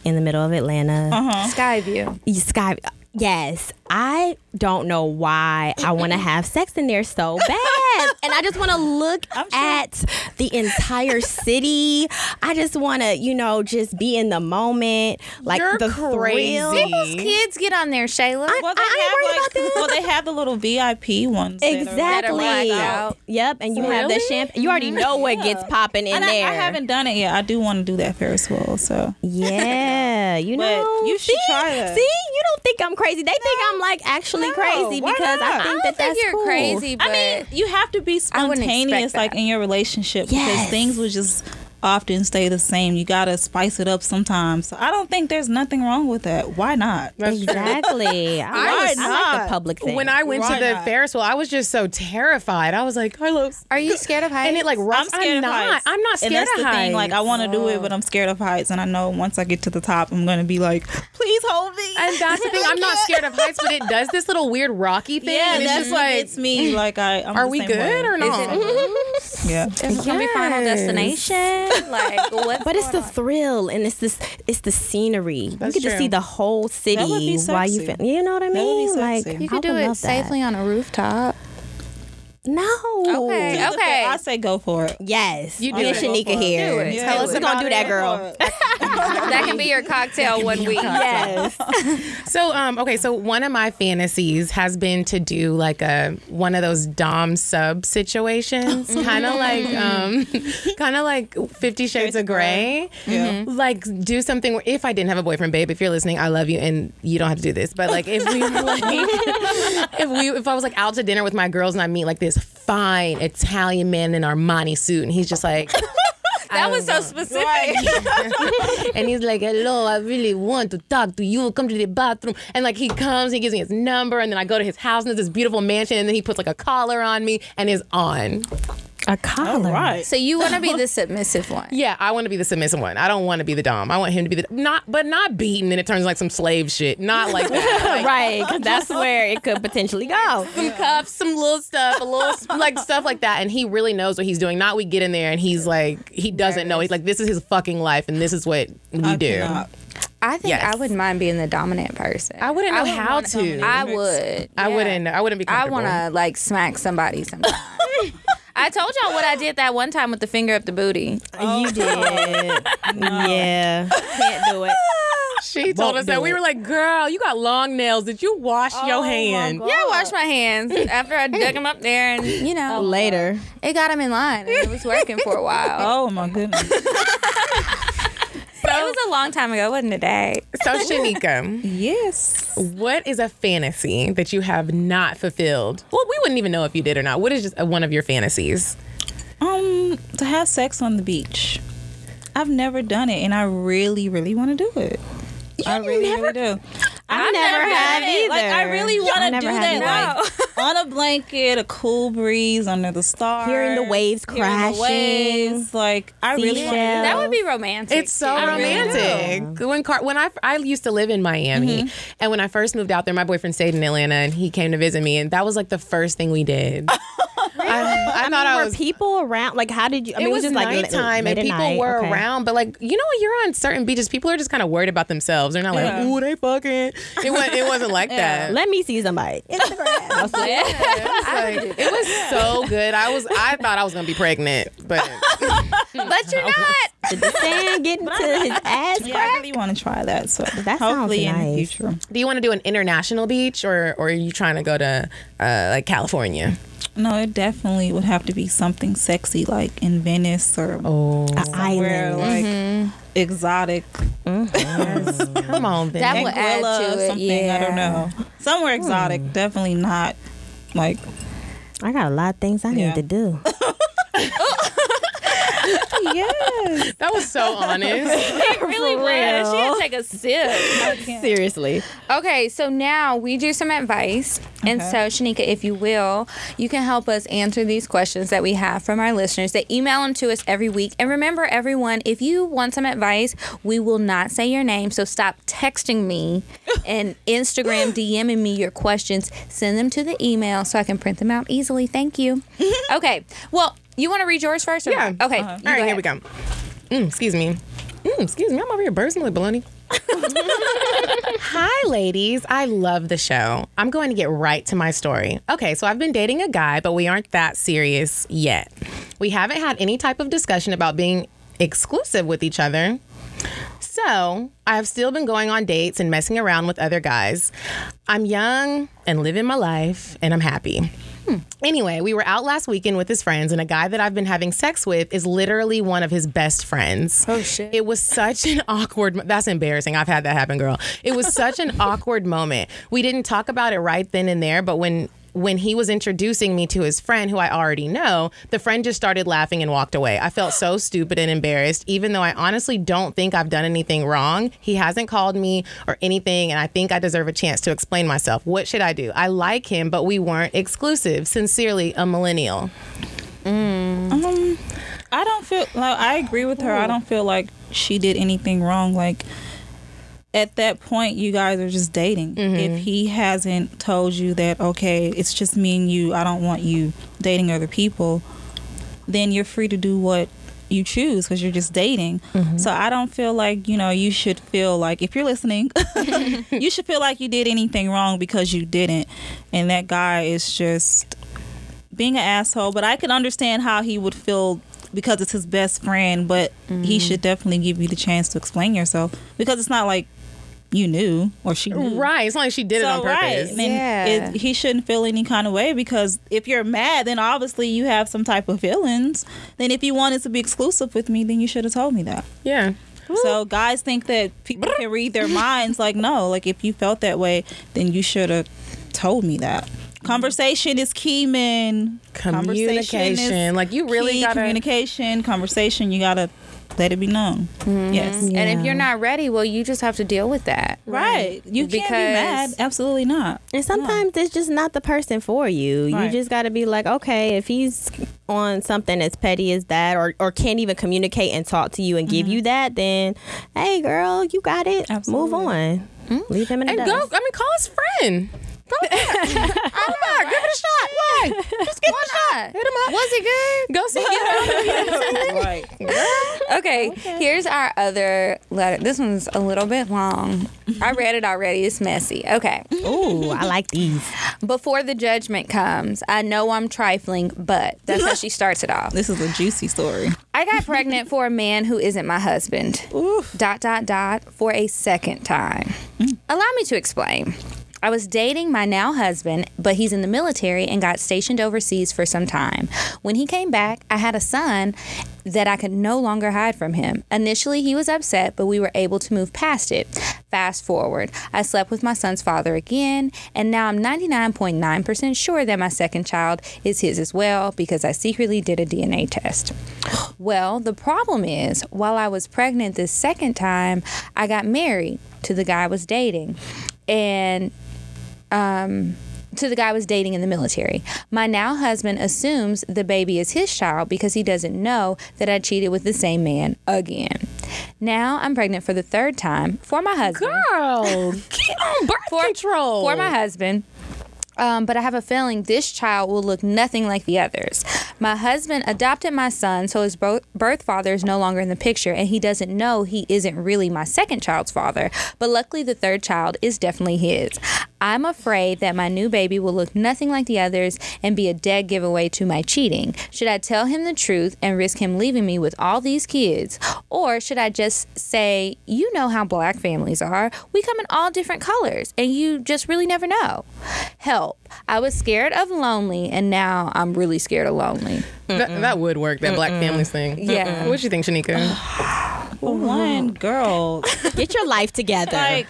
in the middle of Atlanta. uh-huh. Skyview. Sky. Yes, I don't know why I want to have sex in there so bad, and I just want to look (laughs) sure- at the entire city. I just want to, you know, just be in the moment, like You're the crazy. thrill. People's Kids get on there, Shayla. Well, they I ain't worried have like, well, they have the little VIP ones. that are- Exactly. blacked out. Yep, and you have the champagne. You already know what gets popping in And there. I haven't done it yet. I do want to do that Ferris wheel. So Yeah, you But know. you should see, try that. See, you don't think I'm crazy. They think I'm like actually crazy why because I think I that think that's you're cool. crazy, but I mean, you have to be I wouldn't spontaneous, that. like in your relationship, Yes. because things will just often stay the same. You gotta spice it up sometimes. So I don't think there's nothing wrong with that. Why not? Exactly. (laughs) I, Why like, I like the public thing. When I went Why to the not? Ferris wheel, I was just so terrified. I was like, Carlos. are you scared of heights? And it like rocks. I'm rough. scared of not. heights. I'm not scared and that's of the heights. thing. Like I want to do it, but I'm scared of heights, and I know once I get to the top, I'm gonna be like, please hold me. And that's the thing. I'm not scared of heights, but it does this little weird rocky thing. Yeah, and it's that's just like, gets me. Like I, I'm are the we same good way. or not? Yeah. Is it gonna be Final Destination? (laughs) Like what? but it's the thrill and it's this it's the scenery. That's you get to see the whole city That would be while you fin- you know what I That would be mean? Like you I could do it love that. safely on a rooftop. No. Okay. Do the- I say go for it. Yes. You Me do and it. Sheneka here. Do it. Yeah. Tell us We're gonna do that, girl. that can be your cocktail one week. Yes. (laughs) So, um, okay, so one of my fantasies has been to do like a one of those dom sub situations, kind of like, um, (laughs) kind of like Fifty Shades of Grey. Yeah. Like do something where if I didn't have a boyfriend, babe, if you're listening, I love you, and you don't have to do this. But like if we like, (laughs) if we if I was like out to dinner with my girls and I meet like this fine Italian man in Armani suit, and he's just like. (laughs) That was so specific. (laughs) and he's like, "Hello, I really want to talk to you. Come to the bathroom." And like he comes, he gives me his number, and then I go to his house, and there's this beautiful mansion, and then he puts like a collar on me and is on. A collar. Right. So you want to be (laughs) the submissive one? Yeah, I want to be the submissive one. I don't want to be the dom. I want him to be the not, but not beaten, and it turns like some slave shit. Not like that. (laughs) Like, right, 'cause (laughs) that's where it could potentially go. Some cuffs, some little stuff, a little like stuff like that, and he really knows what he's doing. Not we get in there and he's like he doesn't know. He's like this is his fucking life, and this is what we I do. cannot. I think Yes. I wouldn't mind being the dominant person. I wouldn't know would how wanna- to. I would. I wouldn't. I wouldn't be. I want to like smack somebody sometime. I told y'all what I did that one time with the finger up the booty. You oh. did. (laughs) Yeah. Can't do it. She told Won't us that do we were like, "Girl, you got long nails. Did you wash Oh your my hand?" Yeah, I washed my hands after I dug them up there, and you know, Later. it got them in line. And it was working for a while. (laughs) Oh my goodness. (laughs) It was a long time ago, wasn't it, Day? So, (laughs) Sheneka, yes. what is a fantasy that you have not fulfilled? Well, we wouldn't even know if you did or not. What is just one of your fantasies? Um, to have sex on the beach. I've never done it, and I really, really want to do it. I really, really do. I never have either. Like I really want to do that, either. like (laughs) on a blanket, a cool breeze under the stars, Hearing the waves hearing the crashing. waves. Like I really want to. Seashells. That would be romantic. It's so I really romantic. When Car- when I I used to live in Miami, mm-hmm. and when I first moved out there, my boyfriend stayed in Atlanta, and he came to visit me, and that was like the first thing we did. (laughs) I, I, thought I were was. people around? Like, how did you? I mean, it was, just like nighttime late and at people night. were Okay. around, but like you know, when you're on certain beaches, people are just kind of worried about themselves. They're not like, Yeah. "Ooh, they fucking." It was it wasn't like that. Let me see somebody. Instagram. (laughs) (laughs) It was, like, it was so good. I was I thought I was gonna be pregnant, but (laughs) But you're not. Did the sand get into his ass Yeah, I really want to try that. So That sounds hopefully in the future. do you want to do an international beach or or are you trying to go to uh, like California? No, it definitely would have to be something sexy, like in Venice or Oh, somewhere island. Mm-hmm. like exotic. Mm-hmm. come on, Ben. That would add to or it. something. Yeah. I don't know. Somewhere hmm. exotic. Definitely not like I got a lot of things I Yeah. need to do. (laughs) (laughs) yes. That was so honest. (laughs) It really was. She had to take a sip. Seriously. Okay, so now we do some advice. And so, Sheneka, if you will, you can help us answer these questions that we have from our listeners. They email them to us every week. And remember, everyone, if you want some advice, we will not say your name. So stop texting me (laughs) and Instagram DMing me your questions. Send them to the email so I can print them out easily. Thank you. (laughs) okay. Well, you want to read yours first? Or Yeah. Okay. All right, here we go. Mm, excuse me. Mm, excuse me. I'm over here bursting like baloney. (laughs) Hi, ladies. I love the show. I'm going to get right to my story. Okay, so I've been dating a guy, but we aren't that serious yet. We haven't had any type of discussion about being exclusive with each other. So, I've still been going on dates and messing around with other guys. I'm young and living my life, and I'm happy. Anyway, we were out last weekend with his friends, and a guy that I've been having sex with is literally one of his best friends. Oh, shit. It was such an (laughs) awkward. That's embarrassing. I've had that happen, girl. It was such an (laughs) awkward moment. We didn't talk about it right then and there, but when when he was introducing me to his friend who I already know, the friend just started laughing and walked away. I felt so (gasps) stupid and embarrassed, even though I honestly don't think I've done anything wrong. He hasn't called me or anything, and I think I deserve a chance to explain myself. What should I do? I like him, but we weren't exclusive. Sincerely, a millennial. Um, I don't feel like I agree with her. I don't feel like she did anything wrong. Like at that point, you guys are just dating. Mm-hmm. If he hasn't told you that, okay, it's just me and you. I don't want you dating other people. Then you're free to do what you choose because you're just dating. Mm-hmm. So I don't feel like you know you should feel like if you're listening, (laughs) you should feel like you did anything wrong because you didn't, and that guy is just being an asshole, but I can understand how he would feel because it's his best friend, but he mm-hmm. should definitely give you the chance to explain yourself because it's not like you knew or she knew. Right. It's not like she did it on So, right. purpose. Yeah. it, he shouldn't feel any kind of way because if you're mad, then obviously you have some type of feelings. Then if you wanted to be exclusive with me, then you should have told me that. Yeah. So guys think that people can read their minds. Like no, like if you felt that way, then you should have told me that. Conversation is key, man. Conversation is Communication. Like, you really gotta- communication, conversation. You gotta let it be known. Mm-hmm. Yes, And if you're not ready, well, you just have to deal with that. right. You can't be mad. Absolutely not. And sometimes it's just not the person for you. You just got to be like, okay, if he's on something as petty as that, or or can't even communicate and talk to you and give you mm-hmm. that, then hey, girl, you got it. Move Absolutely. on. Hmm? Leave him in the And dust. go, I mean, call his friend. Go back. Go back. Give it a shot. Why? Just give it a shot. Hit him up. Was it good? Go see. Get (laughs) right. Okay, Okay, here's our other letter. This one's a little bit long. I read it already. It's messy. Okay. Ooh, I like these. Before the judgment comes, I know I'm trifling, but that's how she starts it off. This is a juicy story. I got pregnant for a man who isn't my husband. Dot dot dot for a second time. Mm. Allow me to explain. I was dating my now husband, but he's in the military and got stationed overseas for some time. When he came back, I had a son that I could no longer hide from him. Initially, he was upset, but we were able to move past it. Fast forward, I slept with my son's father again, and now I'm 99.9% sure that my second child is his as well because I secretly did a DNA test. Well, the problem is, while I was pregnant this second time, I got married to the guy I was dating. And um, to the guy I was dating in the military. My now husband assumes the baby is his child because he doesn't know that I cheated with the same man again. Now I'm pregnant for the third time for my husband. Girl, (laughs) get on birth For- control. For my husband. Um, but I have a feeling this child will look nothing like the others. My husband adopted my son, so his birth father is no longer in the picture, and he doesn't know he isn't really my second child's father. But luckily, the third child is definitely his. I'm afraid that my new baby will look nothing like the others and be a dead giveaway to my cheating. Should I tell him the truth and risk him leaving me with all these kids? Or should I just say, you know how black families are? We come in all different colors, and you just really never know. Help. I was scared of lonely, and now I'm really scared of lonely. That, that would work. That black families thing. Yeah. What do you think, Sheneka? (sighs) One, girl, Get your life together. like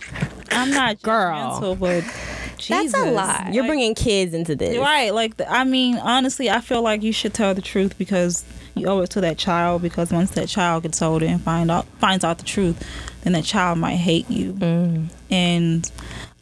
I'm not Girl. judgmental, but That's a Jesus. lot. You're bringing kids into this. Right, like I mean, honestly, I feel like you should tell the truth because you owe it to that child. Because once that child gets older and find out finds out the truth, then that child might hate you. Mm. And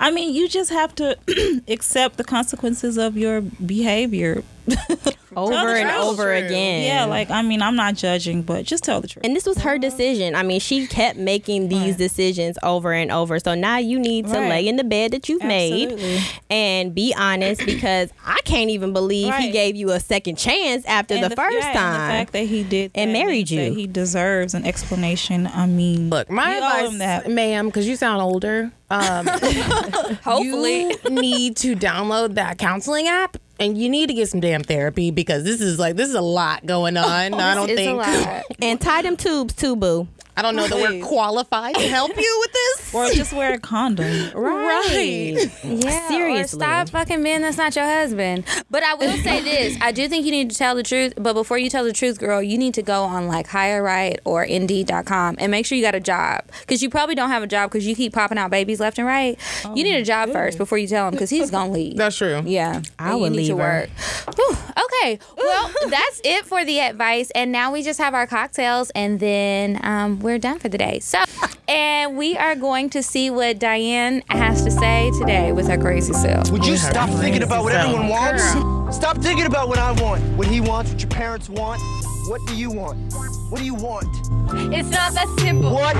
I mean, you just have to (clears throat) accept the consequences of your behavior. (laughs) Over and truth. over again. Yeah, like I mean, I'm not judging, but just tell the truth. And this was her decision. I mean, she kept making these decisions over and over. So now you need to Right. lay in the bed that you've Absolutely. made and be honest because I can't even believe he gave you a second chance after And the, first yeah, and time. the fact that he did And married you. that he deserves an explanation. I mean, Look, my we owe advice, that. ma'am, because you sound older. Um, (laughs) Hopefully. you need to download that counseling app, and you need to get some damn therapy because this is like this is a lot going on. (laughs) I don't It's a think lot. (laughs) and tie them tubes too, boo. I don't know that we're qualified to help you with this. (laughs) or just wear a condom. (laughs) Right. Yeah, Seriously. Or stop fucking being that's not your husband. But I will say this: I do think you need to tell the truth. But before you tell the truth, girl, you need to go on like Hire Right or Indeed.com and make sure you got a job because you probably don't have a job because you keep popping out babies left and right. you need a job first before you tell him because he's gonna leave. That's true. Yeah, I and would you need to leave her. work. Whew, okay, well, (laughs) that's it for the advice, and now we just have our cocktails, and then um, we're done for the day. So, and we are going to see what Diane has to say today with her crazy self. Would you stop thinking about what everyone wants? Girl. Stop thinking about what I want, what he wants, what your parents want. What do you want? What do you want? It's not that simple. What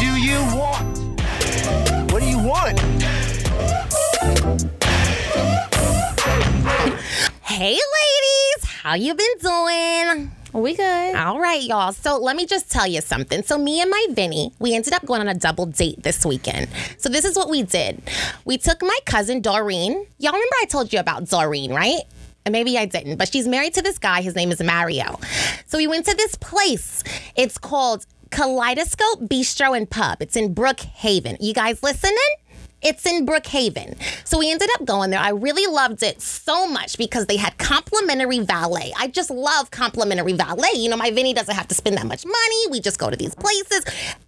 do you want? What do you want? Hey, ladies, how you been doing? We good? All right, y'all. So let me just tell you something. So me and my Vinny, we ended up going on a double date this weekend. So this is what we did. We took my cousin Doreen. Y'all remember I told you about Doreen, right? And maybe I didn't, but she's married to this guy. His name is Mario. So we went to this place. It's called Kaleidoscope Bistro and Pub. It's in Brookhaven. You guys listening? It's in Brookhaven. So we ended up going there. I really loved it so much because they had complimentary valet. I just love complimentary valet. You know, my Vinny doesn't have to spend that much money. We just go to these places.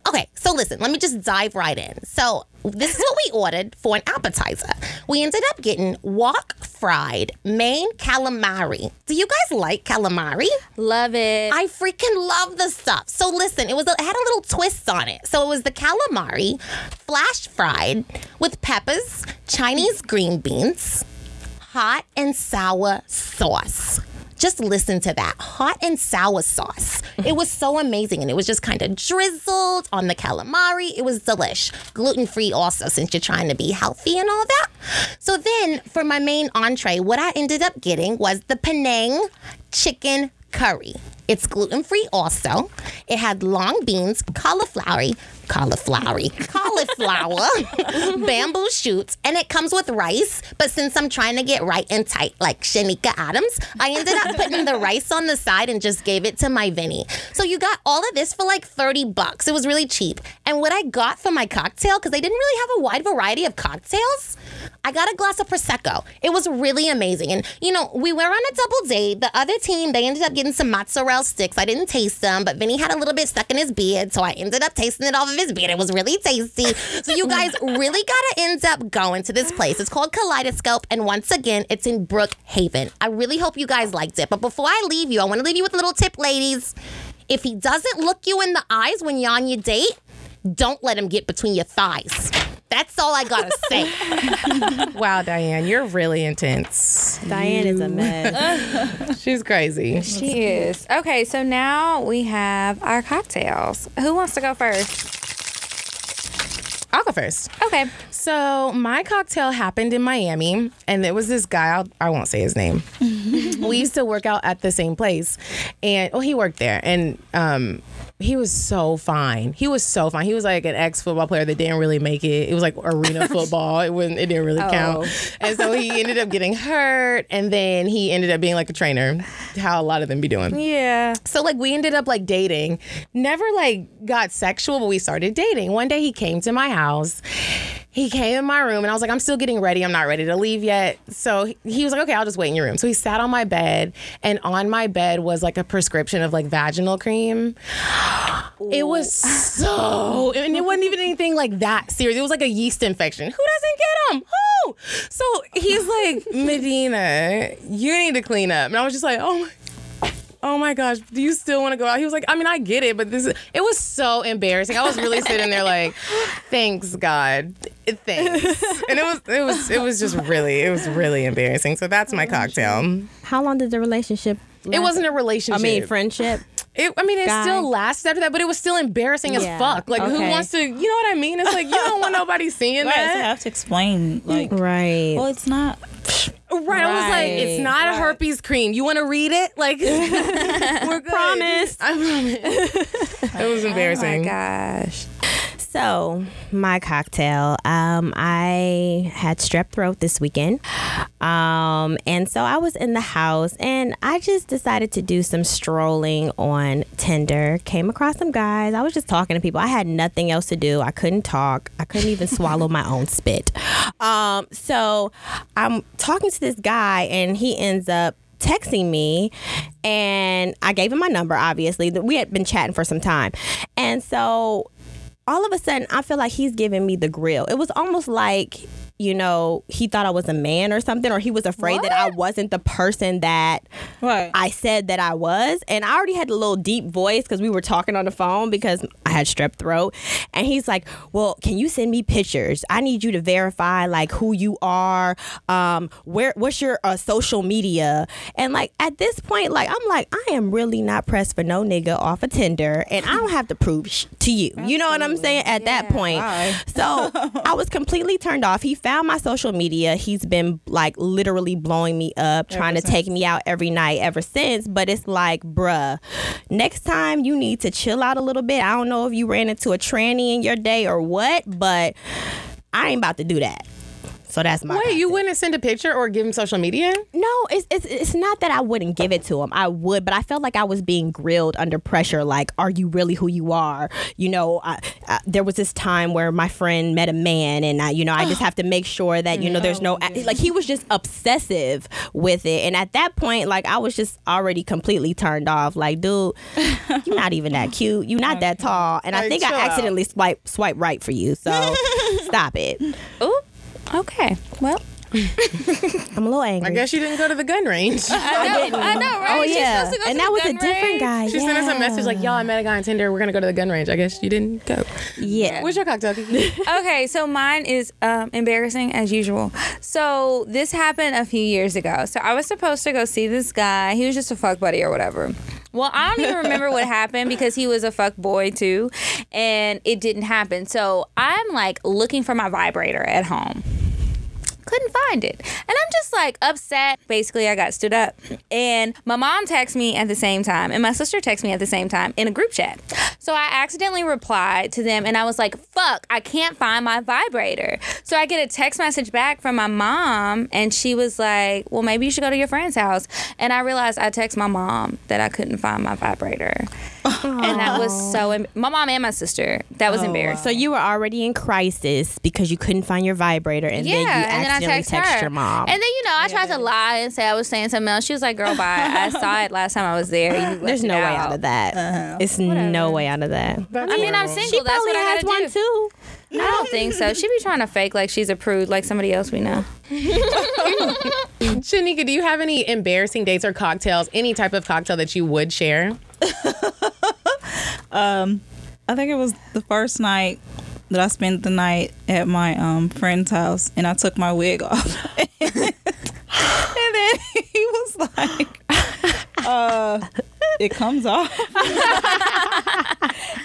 Okay, so listen, let me just dive right in. So this is what we ordered for an appetizer. We ended up getting wok fried Maine calamari. Do you guys like calamari? Love it. I freaking love the stuff. So listen, it was a, it had a little twist on it. So it was the calamari, flash fried with peppers, Chinese green beans, hot and sour sauce. Just listen to that hot and sour sauce. It was so amazing, and it was just kind of drizzled on the calamari. It was delish, gluten free also, since you're trying to be healthy and all that. So then, for my main entree, what I ended up getting was the Penang chicken curry. It's gluten free also. It had long beans, cauliflower, cauliflower, cauliflower, (laughs) bamboo shoots, and it comes with rice. But since I'm trying to get right and tight like Sheneka Adams, I ended up putting the rice on the side and just gave it to my Vinny. So you got all of this for like 30 bucks. It was really cheap. And what I got for my cocktail, because they didn't really have a wide variety of cocktails, I got a glass of Prosecco. It was really amazing. And, you know, we were on a double date. The other team, they ended up getting some mozzarella sticks. I didn't taste them, but Vinny had a little bit stuck in his beard, so I ended up tasting it off of his beard. It was really tasty. So you guys (laughs) really gotta end up going to this place. It's called Kaleidoscope, and once again, it's in Brookhaven. I really hope you guys liked it. But before I leave you, I want to leave you with a little tip, ladies. If he doesn't look you in the eyes when you're on your date, don't let him get between your thighs. That's all I gotta say. (laughs) wow, Diane, you're really intense. Diane is a mess. (laughs) She's crazy. She is. Okay, so now we have our cocktails. Who wants to go first? I'll go first. Okay. So my cocktail happened in Miami, and there was this guy. I'll, I won't say his name. (laughs) we used to work out at the same place, and well, he worked there, and um, he was so fine. He was so fine. He was like an ex football player that didn't really make it. It was like arena (laughs) football. It wasn't. It didn't really Oh. count. And so he ended up getting hurt, and then he ended up being like a trainer. How a lot of them be doing. Yeah. So like we ended up like dating. Never like got sexual, but we started dating. One day he came to my house. He came in my room and I was like, I'm still getting ready. I'm not ready to leave yet. So he- was like, okay, I'll just wait in your room. So he sat on my bed and on my bed was like a prescription of like vaginal cream. It was so, and it wasn't even anything like that serious. It was like a yeast infection. Who doesn't get them? Who? So he's like, Medinah, you need to clean up. And I was just like, oh my oh my gosh, do you still want to go out? He was like, I mean, I get it, but this is, it was so embarrassing. I was really sitting there like, thanks God, thanks. (laughs) And it was, it was, it was just really, it was really embarrassing. So that's my cocktail. How long did the relationship? It wasn't a relationship. I mean, friendship. It, I mean, it Guy. still lasted after that, but it was still embarrassing Yeah. as fuck. Like, who wants to, you know what I mean? It's like, you don't want nobody seeing Right, so I have to explain, like, Right. well, it's not. Right. I was like, it's Right. not a herpes cream. You want to read it? Like, (laughs) we're good. Promise. I promise. (laughs) it was embarrassing. Oh my gosh. So, my cocktail. Um, I had strep throat this weekend. Um, and so I was in the house and I just decided to do some strolling on Tinder. Came across some guys. I was just talking to people. I had nothing else to do. I couldn't talk. I couldn't even swallow my own spit. Um, so I'm talking to this guy and he ends up texting me and I gave him my number obviously we had been chatting for some time and so all of a sudden I feel like he's giving me the grill. It was almost like, you know, he thought I was a man or something, or he was afraid that I wasn't the person that Right. I said that I was. And I already had a little deep voice because we were talking on the phone because I had strep throat. And he's like, Well, can you send me pictures? I need you to verify like who you are, um, where what's your uh, social media? And like at this point, like I'm like, I am really not pressed for no nigga off of Tinder, and I don't have to prove sh- to you. You know what I'm saying? At that point. So (laughs) I was completely turned off. He found my social media. He's been like literally blowing me up, trying to take me out every night ever since. But it's like, bruh, next time you need to chill out a little bit. I don't know if you ran into a tranny in your day or what, but I ain't about to do that. So that's my Wait, you wouldn't send a picture or give him social media? no, it's, it's it's not that I wouldn't give it to him. I would, but I felt like I was being grilled under pressure. Like, are you really who you are? You know, I, I, there was this time where my friend met a man, and I, you know, I just (gasps) have to make sure that you know there's no oh, like he was just obsessive with it, and at that point, like I was just already completely turned off. Like, dude, you're not even that cute. You're not (laughs) that tall, and I think I accidentally swipe swipe right for you. So (laughs) stop it. Ooh. Okay. Well, (laughs) I'm a little angry. I guess you didn't go to the gun range. (laughs) I know, I know, right? Oh She's yeah, supposed to go and to that the was a gun different range. guy. She sent us a message like, "Y'all, I met a guy on Tinder. We're gonna go to the gun range." I guess you didn't go. Yeah. What's your cocktail? Kiki? (laughs) okay, so mine is um, embarrassing as usual. So this happened a few years ago. So I was supposed to go see this guy. He was just a fuck buddy or whatever. Well, I don't even remember what happened because he was a fuck boy too, and it didn't happen. So I'm like looking for my vibrator at home. Couldn't find it. And I'm just like upset. Basically, I got stood up. And my mom texted me at the same time, and my sister texted me at the same time in a group chat. So I accidentally replied to them, and I was like, fuck, I can't find my vibrator. So I get a text message back from my mom, and she was like, well, maybe you should go to your friend's house. And I realized I text my mom that I couldn't find my vibrator. And that was so, em- my mom and my sister, that was embarrassing. So you were already in crisis because you couldn't find your vibrator, and then you accidentally text your mom. And then you know, I tried to lie and say I was saying something else. She was like, "Girl, bye. I (laughs) saw it last time I was there. There's it no way out." out of that. Uh-huh. It's no way out of that. I mean, I'm single. She That's what I had to one do. too. I don't think so. She'd be trying to fake like she's a prude, like somebody else we know. (laughs) Sheneka, do you have any embarrassing dates or cocktails, any type of cocktail that you would share? Um, I think it was the first night that I spent the night at my um friend's house, and I took my wig off, (laughs) and then he was like, "Uh, it comes off." (laughs) it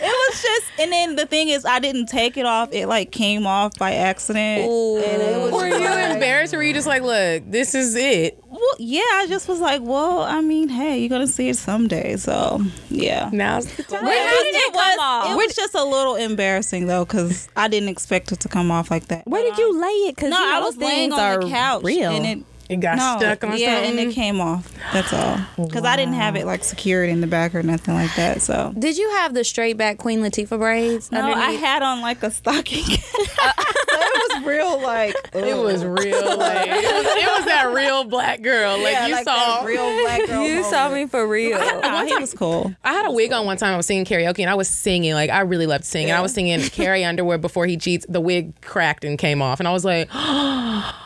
was just, and then the thing is, I didn't take it off; it like came off by accident. And it was Were you like- embarrassed or were you just like, look, this is it? Well, yeah, I just was like, well, I mean, hey, you're gonna see it someday, so yeah. Now's the time. Wait, how did it come off? It was just a little embarrassing though, because I didn't expect it to come off like that. Where did you lay it? Because No, you know, I was laying on the couch, real. and it It got no, stuck on yeah, something. and it came off. That's all. Because I didn't have it like secured in the back or nothing like that. So Did you have the straight back Queen Latifah braids? no, I had on like a stocking. (laughs) so it was real like It was real, like it was, it was that real black girl. Like yeah, you like saw, that real black (laughs) girl. You saw me for real. No, he was cool. I had a wig on one time. I was singing karaoke and I was singing. Like I really loved singing. I was singing Carrie Underwood before he cheats. The wig cracked and came off, and I was like, (gasps)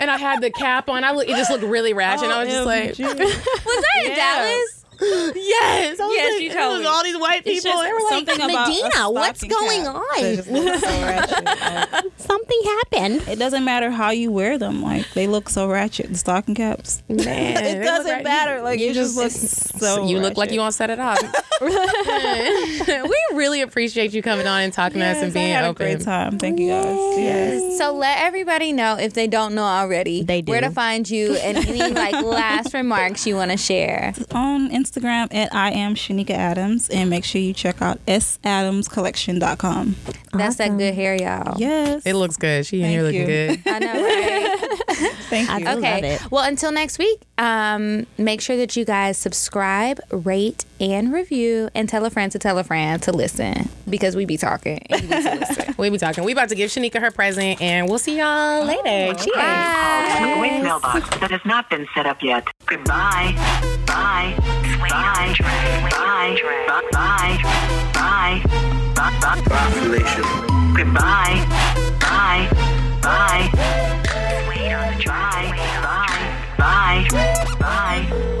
and I had the cap on. I look, it just looked really ratchet. and I was just um, like, (laughs) Was that in Dallas? Yes, I was Yes, like, you it told was me. all these white people. They were like, Medinah, what's going cap on? that just looks so (laughs) Something happened. it doesn't matter how you wear them; like they look so ratchet. The stocking caps. man, (laughs) it doesn't matter. Like you, just look so. you look like you want to set it off. (laughs) we really appreciate you coming on and talking to us and being open. a great time. Thank you guys. Yes. So let everybody know if they don't know already They do. where to find you and any like last remarks you want to share. On Instagram at I am Sheneka Adams, and make sure you check out sadamscollection.com. That's that good hair, y'all. Yes. It looks good. She in Thank here looking you. good. I know, right? Thank you. I love Okay. it. Well, until next week, um, make sure that you guys subscribe, rate, and review, and tell a friend to tell a friend to listen because we be talking. And you need to. We be talking. We about to give Sheneka her present, and we'll see y'all later. Cheers. A voicemail box that has not been set up yet. Goodbye. Bye. Bye. Bye. Bye. Bye. Bye. Bye. Bye. Goodbye. Bye. Bye. Bye. Bye. Bye.